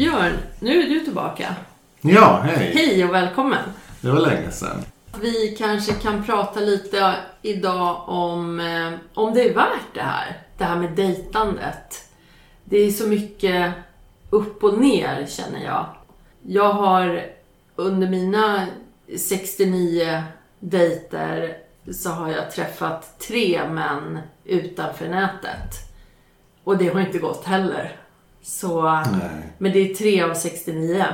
Björn, nu är du tillbaka. Ja, hej. Hej och välkommen. Det var länge sedan. Vi kanske kan prata lite idag om, eh, om det är värt det här. Det här med dejtandet. Det är så mycket upp och ner känner jag. Jag har under mina 69 dejter så har jag träffat tre män utanför nätet. Och det har inte gått heller. Så, Nej. men det är tre av 69.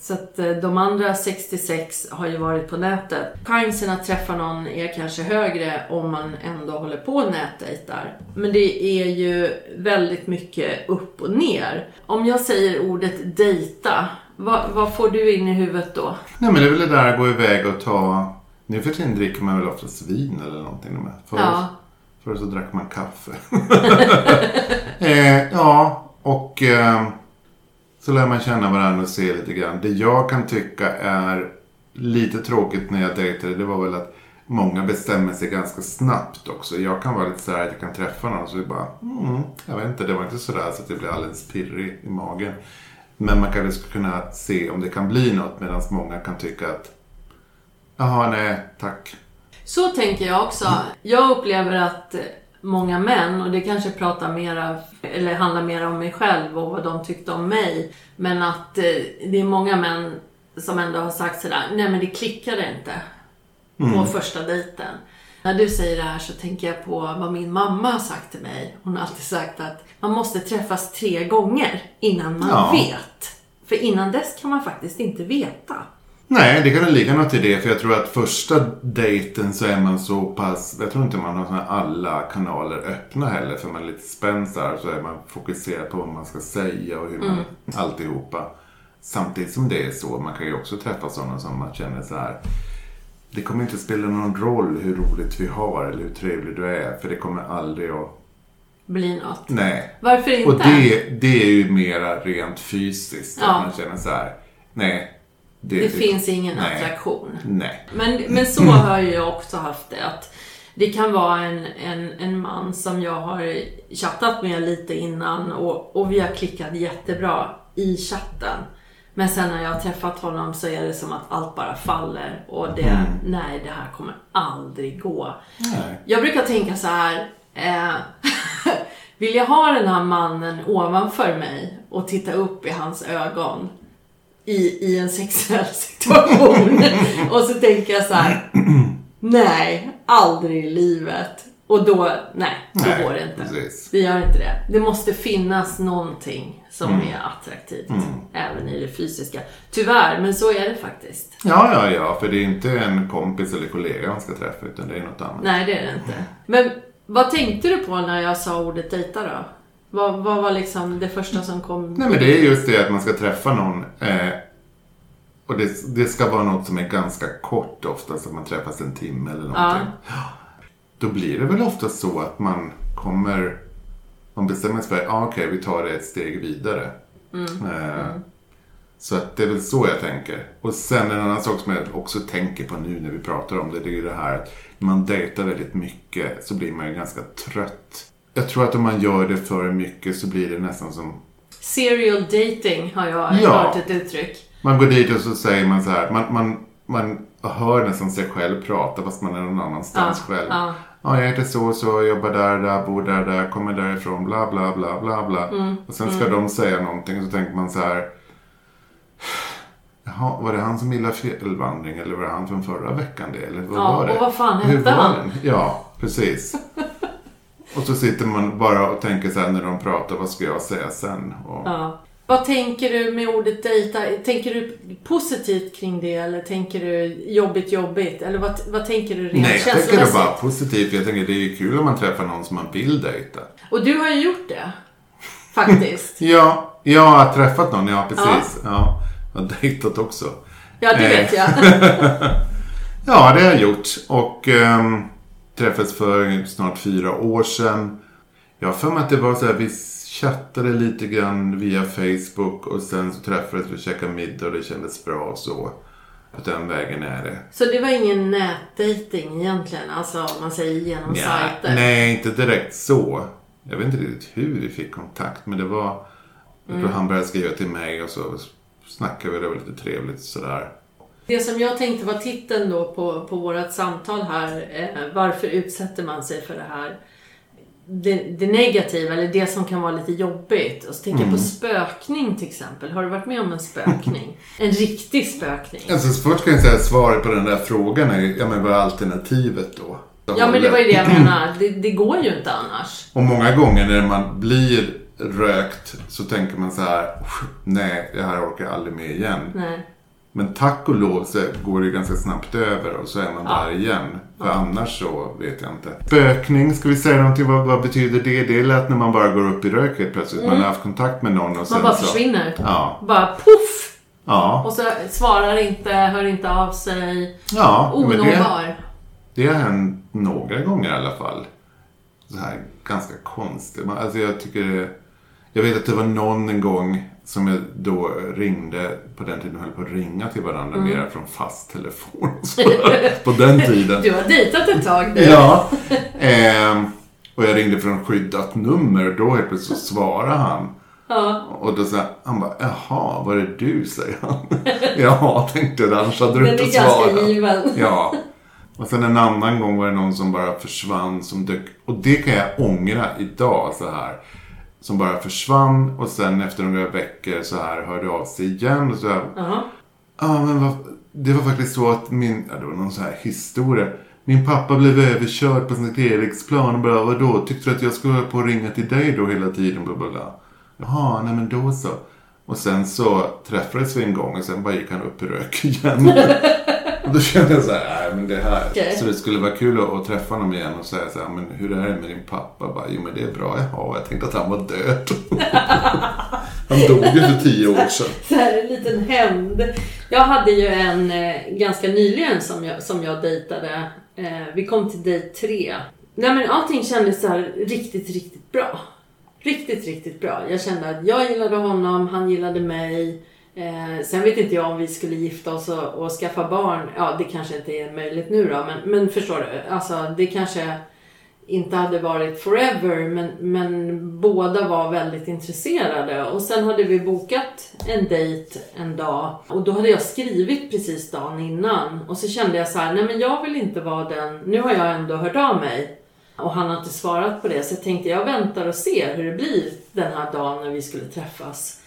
Så att eh, de andra 66 har ju varit på nätet. Chansen att träffa någon är kanske högre om man ändå håller på och nätdejtar. Men det är ju väldigt mycket upp och ner. Om jag säger ordet dejta, vad, vad får du in i huvudet då? Nej, men det är väl det där att gå iväg och ta... Nu för tiden dricker man väl oftast vin eller någonting med. Förr, Ja. förr så drack man kaffe. eh, ja, och eh, så lär man känna varandra och se lite grann. Det jag kan tycka är lite tråkigt när jag dejtade, det var väl att många bestämmer sig ganska snabbt också. Jag kan vara lite sådär att jag kan träffa någon så är bara, mm, jag vet inte, det var inte sådär så att det blir alldeles pirrig i magen. Men man kanske liksom skulle kunna se om det kan bli något medan många kan tycka att Jaha, nej, tack. Så tänker jag också. Jag upplever att många män, och det kanske pratar mera, eller handlar mer om mig själv och vad de tyckte om mig. Men att eh, det är många män som ändå har sagt sådär, nej men det klickade inte på första dejten. När du säger det här så tänker jag på vad min mamma har sagt till mig. Hon har alltid sagt att man måste träffas tre gånger innan man Ja. vet. För innan dess kan man faktiskt inte veta. Nej, det kan ligga något i det. För jag tror att första dejten så är man så pass... Jag tror inte man har alla kanaler öppna heller. För man är lite spänd så här, så är man fokuserad på vad man ska säga och hur man... Alltihopa. Samtidigt som det är så, man kan ju också träffa sådana som man känner så här. Det kommer inte spela någon roll hur roligt vi har eller hur trevlig du är. För det kommer aldrig att... Bli något. Nej. Varför inte? Och det, det är ju mera rent fysiskt. Ja. Att man känner så här. Nej. Det finns ingen nej. attraktion. Nej. Men, men så har ju jag också haft det. Att det kan vara en, en, en man som jag har chattat med lite innan och, och vi har klickat jättebra i chatten. Men sen när jag har träffat honom så är det som att allt bara faller och det, nej det här kommer aldrig gå. Nej. Jag brukar tänka så här. Eh, vill jag ha den här mannen ovanför mig och titta upp i hans ögon i, i en sexuell situation? och så tänker jag så här. Nej, aldrig i livet. Och då, nej, då Nej, går det inte. precis. Det gör inte det. Det måste finnas någonting som Mm. är attraktivt. Även i det fysiska. Tyvärr, men så är det faktiskt. Ja, ja, ja. För det är inte en kompis eller kollega man ska träffa utan det är något annat. Nej, det är det inte. Men vad tänkte du på när jag sa ordet dejta då? Vad, vad var liksom det första som kom? Nej, men det är just det att man ska träffa någon. Eh, och det, det ska vara något som är ganska kort ofta, så man träffas en timme eller någonting. Då blir det väl ofta så att man kommer... Man bestämmer sig för ah, okej, vi tar det ett steg vidare. Eh, Så att det är väl så jag tänker. Och sen en annan sak som jag också tänker på nu när vi pratar om det, det är ju det här att när man dejtar väldigt mycket så blir man ju ganska trött. Jag tror att om man gör det för mycket så blir det nästan som Serial dating har jag Ja. hört ett uttryck. Man går dit och så säger man så här. Man, man, man hör nästan sig själv prata fast man är någon annanstans Ja, själv. ja. Ja, jag heter så och så, jobbar där, där, bor där, där, kommer därifrån, bla, bla, bla, bla, bla. Mm, Och sen ska de säga någonting och så tänker man så här. Jaha, var det han som gillade fjällvandring eller var det han från förra veckan det? Eller vad Ja, var det? och vad fan hette han? Ja, precis. och så sitter man bara och tänker så här när de pratar, vad ska jag säga sen? Och, Ja. Vad tänker du med ordet dejta? Tänker du positivt kring det eller tänker du jobbigt jobbigt? Eller vad, vad tänker du rent Nej, jag tänker det bara positivt. Jag tänker det är kul om man träffar någon som man vill dejta. Och du har ju gjort det. Faktiskt. Ja, jag har träffat någon, ja precis. Ja. Jag har dejtat också. Ja, det Eh. vet jag. Ja, det har jag gjort. Och um, träffades för snart fyra år sedan. Jag har för mig att det var så här, vi chattade lite grann via Facebook och sen så träffades vi och käkade middag och det kändes bra och så. På den vägen är det. Så det var ingen nätdating egentligen? Alltså om man säger genom Ja, sajter? nej, inte direkt så. Jag vet inte riktigt hur vi fick kontakt, men det var... Jag tror han började skriva till mig och så snackade vi, det var lite trevligt sådär. Det som jag tänkte var titeln då på, på vårt samtal här, eh, varför utsätter man sig för det här? Det, det negativa, eller det som kan vara lite jobbigt. Och så tänker jag på spökning till exempel. Har du varit med om en spökning? en riktig spökning? Alltså först kan jag säga att svaret på den där frågan är, ja men vad är alternativet då? Ja men det var ju det jag menade. Det, det går ju inte annars. Och många gånger när man blir rökt så tänker man så här, nej det här orkar jag aldrig med igen. Nej. Men tack och lov så går det ganska snabbt över och så är man Ja. där igen. För annars så vet jag inte. Spökning, ska vi säga någonting? Vad, vad betyder det? Det är lätt när man bara går upp i rök helt plötsligt. Man har haft kontakt med någon och sen Mm. Man bara så... försvinner. Ja. Bara poff! Ja. Och så svarar inte, hör inte av sig. Ja, men det, Onåbar. det har hänt några gånger i alla fall. Så här ganska konstigt. Man- Alltså jag tycker det, Jag vet att det var någon en gång som jag då ringde, på den tiden höll på att ringa till varandra Mm. mera från fast telefon. På den tiden. Du har dejtat ett tag nu. Ja. Ehm, och jag ringde från skyddat nummer och då helt plötsligt svarade han. Ja. Och då sa han bara, jaha, var det du? säger han. jaha, tänkte jag, annars hade du Den inte är ganska svarat. given. Ja. Och sen en annan gång var det någon som bara försvann som dök. Och det kan jag ångra idag så här. Som bara försvann och sen efter några veckor så här hörde av sig igen. Och så här. Ja, men vad, det var faktiskt så att min, ja, det var någon sån här historia. Min pappa blev överkörd på Sankt Eriksplan och bara, vadå, tyckte du att jag skulle hålla på och ringa till dig då hela tiden? Bla, bla, bla. Jaha, nej men då så. Och sen så träffades vi en gång och sen bara gick han upp i rök igen. och då kände jag så här, nej men det här. Okej. Så det skulle vara kul att, att träffa honom igen och säga så här, men hur är det med din pappa? Bara, jo men det är bra, jaha, jag tänkte att han var död. han dog ju för tio år sedan. Så här en liten hämnd. Jag hade ju en eh, ganska nyligen som jag, som jag dejtade. Eh, vi kom till dejt tre. Nej men allting kändes så här riktigt, riktigt bra. Riktigt, riktigt bra. Jag kände att jag gillade honom, han gillade mig. Eh, sen vet inte jag om vi skulle gifta oss och, och skaffa barn. Ja, det kanske inte är möjligt nu då, men, men förstår du? Alltså, det kanske inte hade varit forever, men, men båda var väldigt intresserade. Och sen hade vi bokat en dejt en dag och då hade jag skrivit precis dagen innan. Och så kände jag så här, nej men jag vill inte vara den, nu har jag ändå hört av mig. Och han har inte svarat på det, så jag tänkte jag väntar och ser hur det blir den här dagen när vi skulle träffas.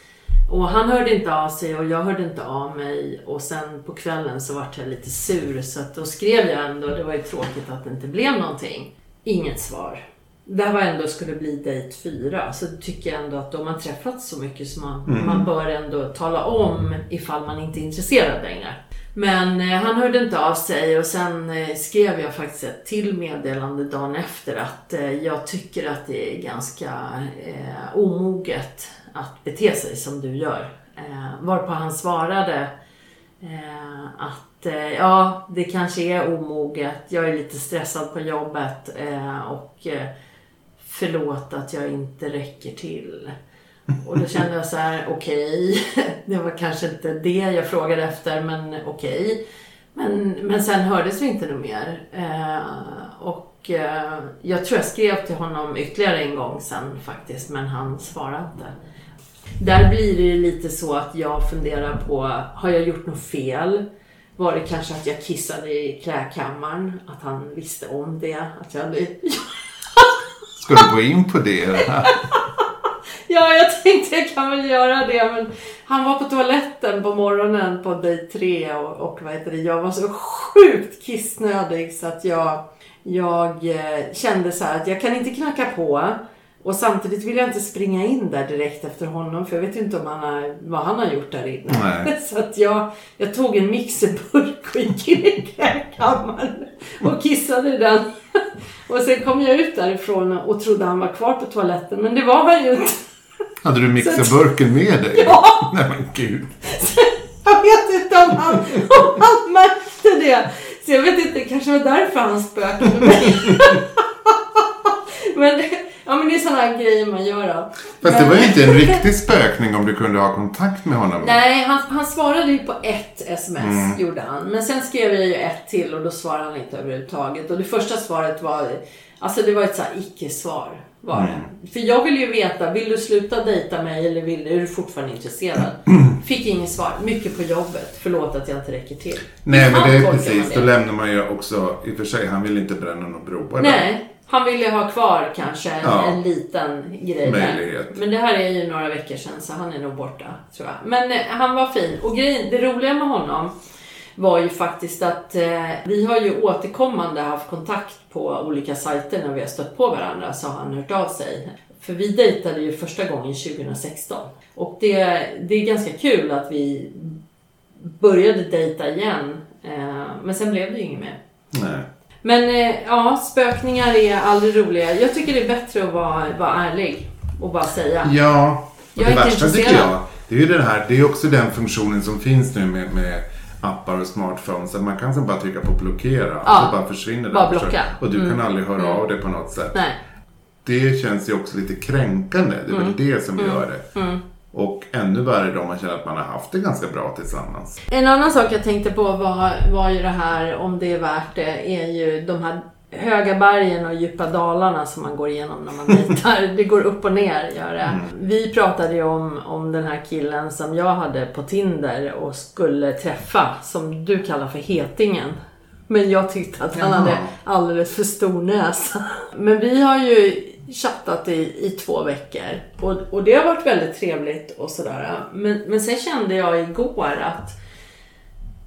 Och han hörde inte av sig och jag hörde inte av mig. Och sen på kvällen så vart jag lite sur så att då skrev jag ändå, det var ju tråkigt att det inte blev någonting. Inget svar. Det här var ändå skulle bli dejt fyra, så tycker jag ändå att då man träffats så mycket så man, man bör ändå tala om ifall man inte är intresserad längre. Men eh, han hörde inte av sig och sen eh, skrev jag faktiskt ett till meddelande dagen efter att eh, jag tycker att det är ganska eh, omoget att bete sig som du gör. Eh, varpå han svarade eh, att eh, ja, det kanske är omoget. Jag är lite stressad på jobbet eh, och eh, förlåt att jag inte räcker till. Och då kände jag så här, okej, det var kanske inte det jag frågade efter, men okej. Men, men sen hördes vi inte något mer. Eh, och eh, jag tror jag skrev till honom ytterligare en gång sen faktiskt, men han svarade inte. Där blir det lite så att jag funderar på, har jag gjort något fel? Var det kanske att jag kissade i klädkammaren? Att han visste om det? Att jag. Ska du gå in på det? Ja, jag tänkte jag kan väl göra det, men han var på toaletten på morgonen på dejt tre och, och vad heter det, jag var så sjukt kissnödig så att jag, jag eh, kände så här att jag kan inte knacka på och samtidigt vill jag inte springa in där direkt efter honom för jag vet ju inte om han har, vad han har gjort där inne. Nej. Så att jag, jag tog en mixerburk och gick in i klädkammaren och kissade i den. Och sen kom jag ut därifrån och trodde han var kvar på toaletten men det var han ju inte. Hade du mixerburken med dig? Ja. Nej men gud. Jag vet inte om han, om han märkte det. Så jag vet inte, kanske var därför han spökade mig. Men, ja, men det är sådana grejer man gör då. Fast det var ju inte en riktig spökning om du kunde ha kontakt med honom. Nej, han, han svarade ju på ett sms, Mm. gjorde han. Men sen skrev jag ju ett till och då svarade han inte överhuvudtaget. Och det första svaret var, Alltså det var ett så här icke-svar. Var Mm. det. För jag vill ju veta, vill du sluta dejta mig eller vill, är du fortfarande intresserad? Fick inget svar. Mycket på jobbet. Förlåt att jag inte räcker till. Nej, men det är precis. Då lämnar man ju också, i och för sig, han vill inte bränna några broar. Nej, han ville ha kvar kanske en, Ja. en liten grej Möjlighet. där. Men det här är ju några veckor sedan så han är nog borta tror jag. Men eh, han var fin. Och grejen, det roliga med honom var ju faktiskt att eh, vi har ju återkommande haft kontakt på olika sajter när vi har stött på varandra så har han hört av sig. För vi dejtade ju första gången 2016. Och det, det är ganska kul att vi började dejta igen. Eh, men sen blev det ju inget mer. Nej. Men eh, ja, spökningar är aldrig roliga. Jag tycker det är bättre att vara, vara ärlig och bara säga. Ja, och Jag det värsta tycker jag, det är ju det här, det är också den funktionen som finns nu med, med appar och smartphones. Att man kan sen bara trycka på blockera Ja, och så bara försvinner bara den. blocka. Och du kan Mm. aldrig höra Mm. av dig på något sätt. Nej. Det känns ju också lite kränkande. Det är väl det som gör det. Mm. Och ännu värre då man känner att man har haft det ganska bra tillsammans. En annan sak jag tänkte på var, var ju det här, om det är värt det, är ju de här höga bergen och djupa dalarna som man går igenom när man dejtar. Det går upp och ner, gör det. Vi pratade ju om, om den här killen som jag hade på Tinder och skulle träffa, som du kallar för hetingen. Men jag tyckte att han Jaha. hade alldeles för stor näsa. Men vi har ju chattat i, i två veckor och, och det har varit väldigt trevligt och sådär. Men, men sen kände jag igår att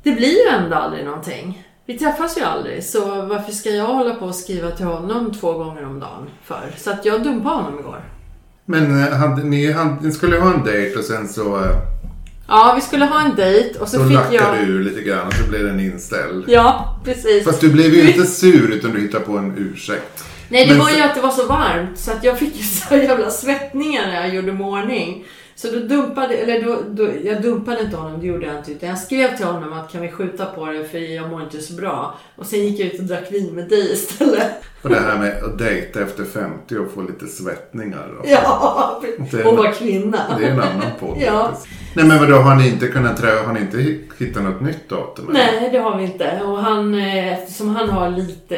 det blir ju ändå aldrig någonting. Vi träffas ju aldrig, så varför ska jag hålla på och skriva till honom två gånger om dagen för? Så att jag dumpade honom igår. Men eh, hade, ni, hade, ni skulle ha en dejt och sen så, eh, Ja, vi skulle ha en dejt och så så fick lackade jag... du ur lite grann och så blev den inställd. Ja, precis. Fast du blev ju inte sur utan du hittade på en ursäkt. Nej, det Men var ju att det var så varmt så att jag fick ju så jävla svettningar när jag gjorde ordning. Så då dumpade, eller då, då, jag dumpade inte honom, det gjorde jag inte. Utan jag skrev till honom att kan vi skjuta på det för jag mår inte så bra. Och sen gick jag ut och drack vin med dig istället. Och det här med att dejta efter 50 och få lite svettningar. Då. Ja, Det- och vara kvinna. Det är en annan podd Ja. Nej men vadå, har ni inte kunnat träffa, har ni inte hi- hittat något nytt datum? eller? Nej, det har vi inte. Och han, eh, eftersom han har lite,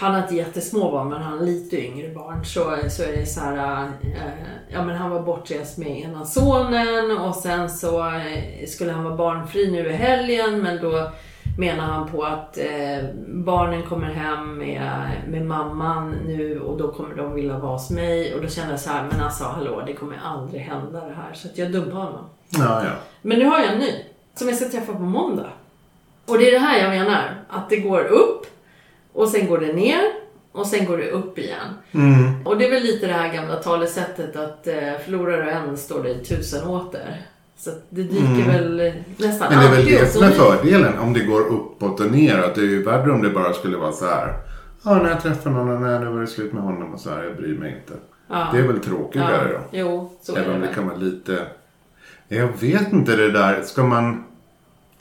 han har inte jättesmå barn, men han har lite yngre barn, så, så är det så här, eh, ja men han var bortrest med ena sonen och sen så eh, skulle han vara barnfri nu i helgen, men då menar han på att eh, barnen kommer hem med, med mamman nu och då kommer de vilja vara hos mig. Och då kände jag så här, men alltså hallå, det kommer aldrig hända det här. Så jag dumpade honom. Ja, ja. Men nu har jag en ny som jag ska träffa på måndag. Och det är det här jag menar. Att det går upp och sen går det ner och sen går det upp igen. Mm. Och det är väl lite det här gamla talesättet att eh, förlorar du en står det tusen åter. Så att det dyker väl eh, nästan Mm. Men det är väl det som är fördelen om det går uppåt och neråt. Det är ju värre om det bara skulle vara så här. Ja, när jag träffar någon när nu var det slut med honom och så här. Jag bryr mig inte. Ja. Det är väl tråkigare ja. då. Jo, så är Även det om det väl. kan vara lite... Jag vet inte det där. Ska man,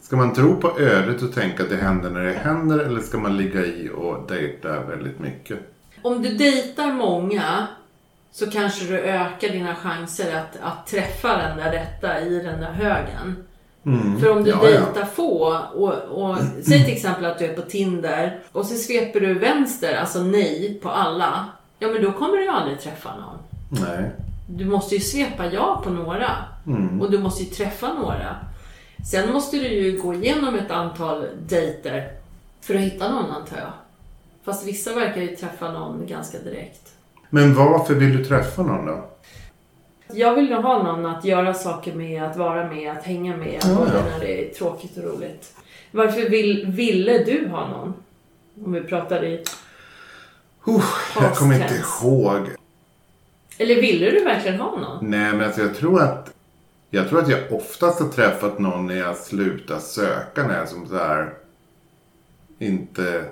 ska man tro på ödet och tänka att det händer när det händer? Eller ska man ligga i och dejta väldigt mycket? Om du dejtar många så kanske du ökar dina chanser att, att träffa den där rätta i den där högen. Mm. För om du Ja, ja. dejtar få och, och säg till exempel att du är på Tinder och så sveper du vänster, alltså nej på alla. Ja men då kommer du ju aldrig träffa någon. Nej. Du måste ju svepa ja på några. Mm. Och du måste ju träffa några. Sen måste du ju gå igenom ett antal dejter för att hitta någon antar jag. Fast vissa verkar ju träffa någon ganska direkt. Men varför vill du träffa någon då? Jag vill ha någon att göra saker med, att vara med, att hänga med. Ja, både ja. när det är tråkigt och roligt. Varför vill, ville du ha någon? Om vi pratar i... Uh, jag kommer inte ihåg. Eller ville du verkligen ha någon? Nej, men alltså jag tror att jag tror att jag oftast har träffat någon när jag slutar söka. När jag som så här inte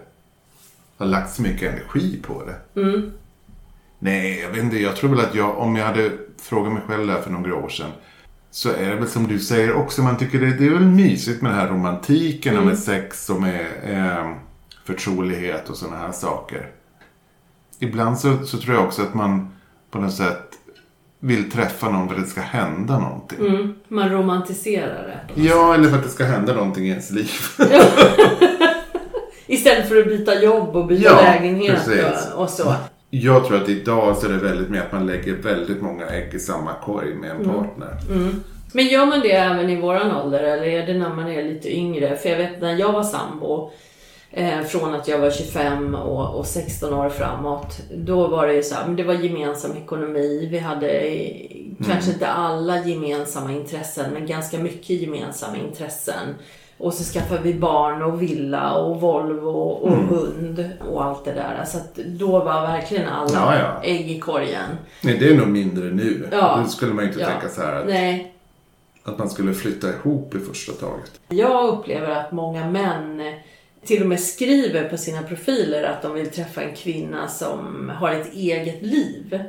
har lagt så mycket energi på det. Mm. Nej, jag vet inte. Jag tror väl att jag, om jag hade frågat mig själv där för några år sedan. Så är det väl som du säger också. Man tycker det, det är väl mysigt med den här romantiken och med sex och med eh, förtrolighet och sådana här saker. Ibland så, så tror jag också att man på något sätt vill träffa någon för att det ska hända någonting. Mm. Man romantiserar det. Ja, eller för att det ska hända någonting i ens liv. Istället för att byta jobb och byta Ja, lägenhet och, och så. Jag tror att idag så är det väldigt mer att man lägger väldigt många ägg i samma korg med en Mm. partner. Men gör man det även i våran ålder eller är det när man är lite yngre? För jag vet när jag var sambo, eh, från att jag var 25 och, och 16 år framåt, då var det ju så här, men det var gemensam ekonomi. Vi hade eh, kanske inte alla gemensamma intressen, men ganska mycket gemensamma intressen. Och så skaffade vi barn och villa och Volvo och, och hund och allt det där. Så att då var verkligen alla Ja, ja. ägg i korgen. Nej, det är nog mindre nu. Ja. Då skulle man inte Ja. tänka så här att, Nej, att man skulle flytta ihop i första taget. Jag upplever att många män till och med skriver på sina profiler att de vill träffa en kvinna som har ett eget liv.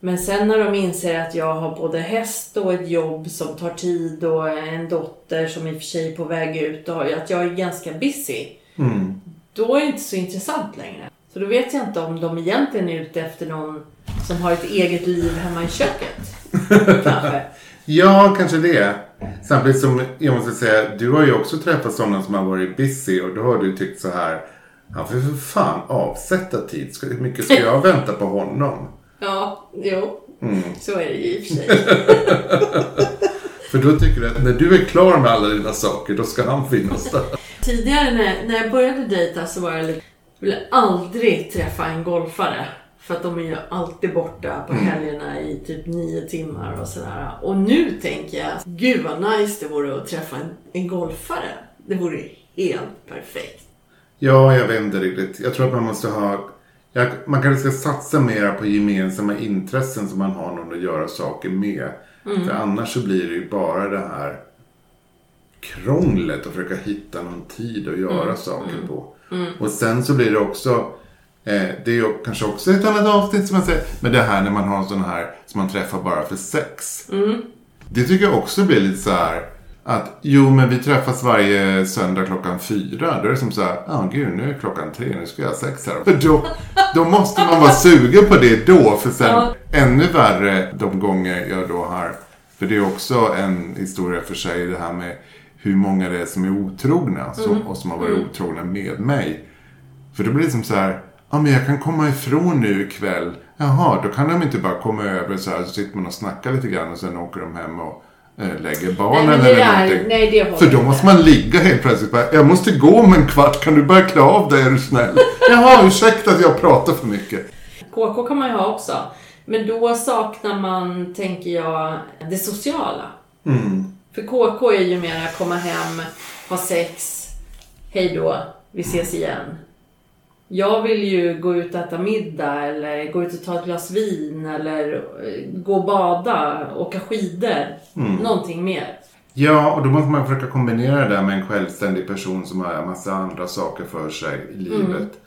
Men sen när de inser att jag har både häst och ett jobb som tar tid och en dotter som i och för sig är på väg ut och att jag är ganska busy. Mm. Då är det inte så intressant längre. Så då vet jag inte om de egentligen är ute efter någon som har ett eget liv hemma i köket. Kanske. Ja, kanske det. Samtidigt som jag måste säga, du har ju också träffat sådana som har varit busy och då har du tyckt så här. Han får för fan avsätta tid. Hur mycket ska jag vänta på honom? Ja, jo. Mm. Så är det ju i och för sig. För då tycker du att när du är klar med alla dina saker, då ska han finnas där. Tidigare när, när jag började dejta så var jag lite, jag ville aldrig träffa en golfare. För att de är ju alltid borta på helgerna i typ nio timmar och sådär. Och nu tänker jag, gud vad nice det vore att träffa en, en golfare. Det vore helt perfekt. Ja, jag inte riktigt. Jag tror att man måste ha... Jag, man kanske ska satsa mer på gemensamma intressen som man har någon att göra saker med. För annars så blir det ju bara det här krånglet att försöka hitta någon tid att göra saker på. Och sen så blir det också, eh, det är ju kanske också ett annat avsnitt som man säger, men det här när man har sådana här som man träffar bara för sex. Det tycker jag också blir lite så här att jo men vi träffas varje söndag klockan fyra. Då är det som så här, ja ah, gud nu är klockan tre, nu ska jag ha sex här. För då, då måste man vara sugen på det då. För sen Ja. ännu värre de gånger jag då har, för det är också en historia för sig det här med hur många det är som är otrogna som, och som har varit otrogna med mig. För då blir det som så här, ja men jag kan komma ifrån nu ikväll. Jaha, då kan de inte bara komma över så här så sitter man och snackar lite grann och sen åker de hem och eh, lägger barnen Nej, eller där- någonting. nej, det För då måste man ligga helt plötsligt bara, jag måste gå om en kvart, kan du bara klä av dig är du snäll? Jaha, ursäkta att jag pratar för mycket. KK kan man ju ha också. Men då saknar man, tänker jag, det sociala. För KK är ju mera komma hem, ha sex, hej då, vi ses igen. Jag vill ju gå ut och äta middag eller gå ut och ta ett glas vin eller eh, gå och bada, åka skidor. Någonting mer. Ja, och då måste man försöka kombinera det där med en självständig person som har en massa andra saker för sig i livet.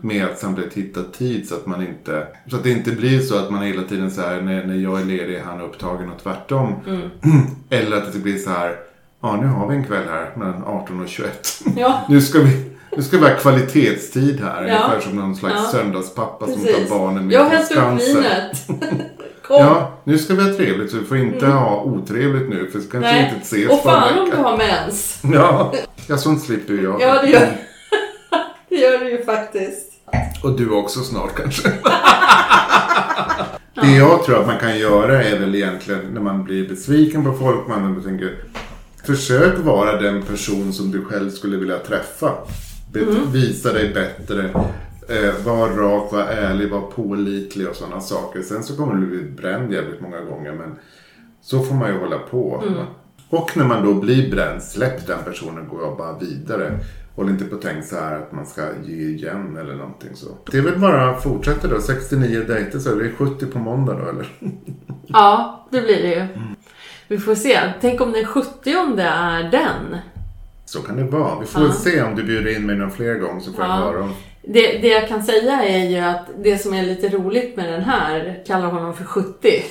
Med att samtidigt hitta tid så att man inte... Så att det inte blir så att man hela tiden så här när, när jag är ledig är han upptagen och tvärtom. Eller att det blir så här, ja nu har vi en kväll här mellan 18 och 21. Ja. nu ska vi... Nu ska vi ha kvalitetstid här, Ja. ungefär som någon slags Ja. söndagspappa som Precis. tar barnen med Jag hämtar upp vinet. Kom. Ja, nu ska vi ha trevligt så vi får inte ha otrevligt nu för vi kanske Nej. inte ses Och fan om du har mens. Ja, ja sånt slipper jag. Ja, det gör, det gör du ju faktiskt. Och du också snart kanske. Det jag tror att man kan göra är väl egentligen när man blir besviken på folk, man tänker Försök vara den person som du själv skulle vilja träffa. Mm. Visa dig bättre. Eh, var rak, var ärlig, var pålitlig och sådana saker. Sen så kommer du bli bränd jävligt många gånger men så får man ju hålla på. Mm. Och när man då blir bränd, släpp den personen och gå bara vidare. Håll inte på att tänka så här att man ska ge igen eller någonting så. Det är väl bara att fortsätta då. 69 dejter så är det 70 på måndag då eller? Ja, det blir det ju. Vi får se. Tänk om den 70 är den. Så kan det vara. Vi får väl se om du bjuder in mig någon fler gång så får jag Ja. höra om. Det, det jag kan säga är ju att det som är lite roligt med den här, kallar honom för 70,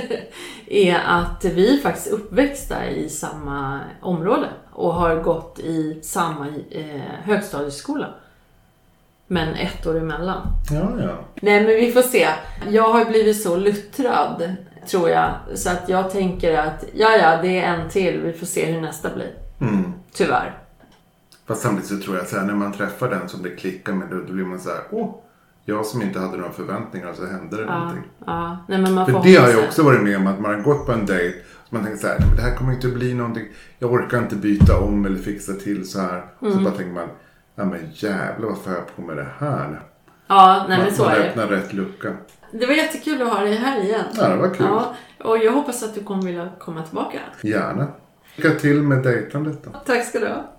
är att vi är faktiskt uppväxta i samma område och har gått i samma eh, högstadieskola. Men ett år emellan. Ja, ja. Nej men vi får se. Jag har blivit så luttrad, tror jag, så att jag tänker att ja, ja, det är en till. Vi får se hur nästa blir. Mm. Tyvärr. Fast samtidigt så tror jag så här, när man träffar den som det klickar med då, då blir man så här, åh, jag som inte hade några förväntningar och så hände det Ja, någonting. ja. Nej, men man För får det har jag också varit med om att man har gått på en dejt man tänker så här, "Nej, men det här kommer inte bli någonting. Jag orkar inte byta om eller fixa till så här. Mm. Så bara tänker man, ja men jävlar varför har jag på med det här? Ja, nej man men så man är det. öppnar rätt lucka. Det var jättekul att ha dig här igen. Ja, det var kul. Ja, och jag hoppas att du kommer vilja komma tillbaka. Gärna. Lycka till med dejtandet då. Tack ska du ha.